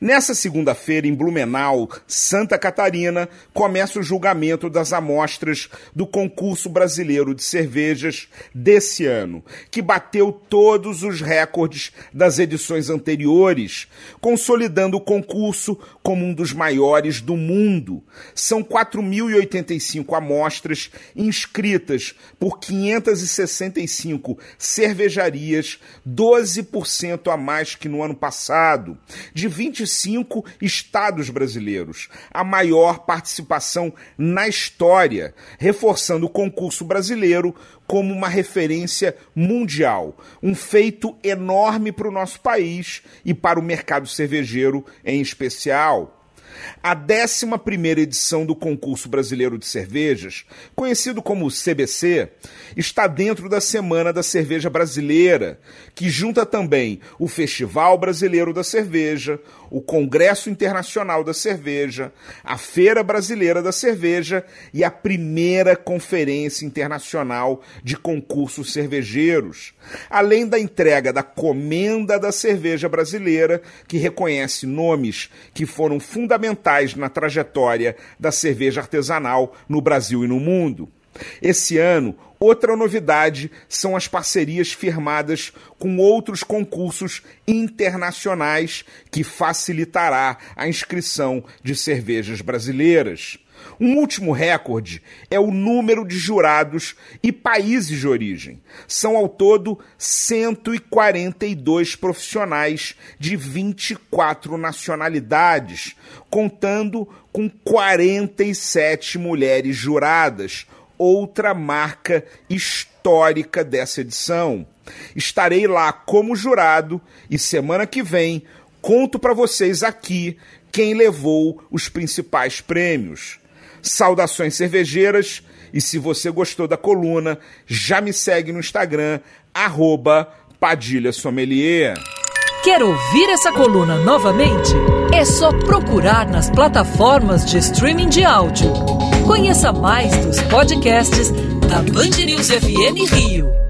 Nessa segunda-feira, em Blumenau, Santa Catarina, começa o julgamento das amostras do concurso brasileiro de cervejas desse ano, que bateu todos os recordes das edições anteriores, consolidando o concurso como um dos maiores do mundo. São 4.085 amostras inscritas por 565 cervejarias, 12% a mais que no ano passado. De 25 estados brasileiros, a maior participação na história, reforçando o concurso brasileiro como uma referência mundial. Um feito enorme para o nosso país e para o mercado cervejeiro em especial. A 11 edição do Concurso Brasileiro de Cervejas, conhecido como CBC, está dentro da Semana da Cerveja Brasileira, que junta também o Festival Brasileiro da Cerveja, o Congresso Internacional da Cerveja, a Feira Brasileira da Cerveja e a primeira Conferência Internacional de Concursos Cervejeiros, além da entrega da Comenda da Cerveja Brasileira, que reconhece nomes que foram fundamentais na trajetória da cerveja artesanal no Brasil e no mundo. Esse ano, outra novidade são as parcerias firmadas com outros concursos internacionais que facilitará a inscrição de cervejas brasileiras. Um último recorde é o número de jurados e países de origem. São ao todo 142 profissionais de 24 nacionalidades, contando com 47 mulheres juradas, outra marca histórica dessa edição. Estarei lá como jurado e semana que vem conto para vocês aqui quem levou os principais prêmios. Saudações cervejeiras e se você gostou da coluna, já me segue no Instagram, Padilha Sommelier. Quer ouvir essa coluna novamente? É só procurar nas plataformas de streaming de áudio. Conheça mais dos podcasts da Band News FM Rio.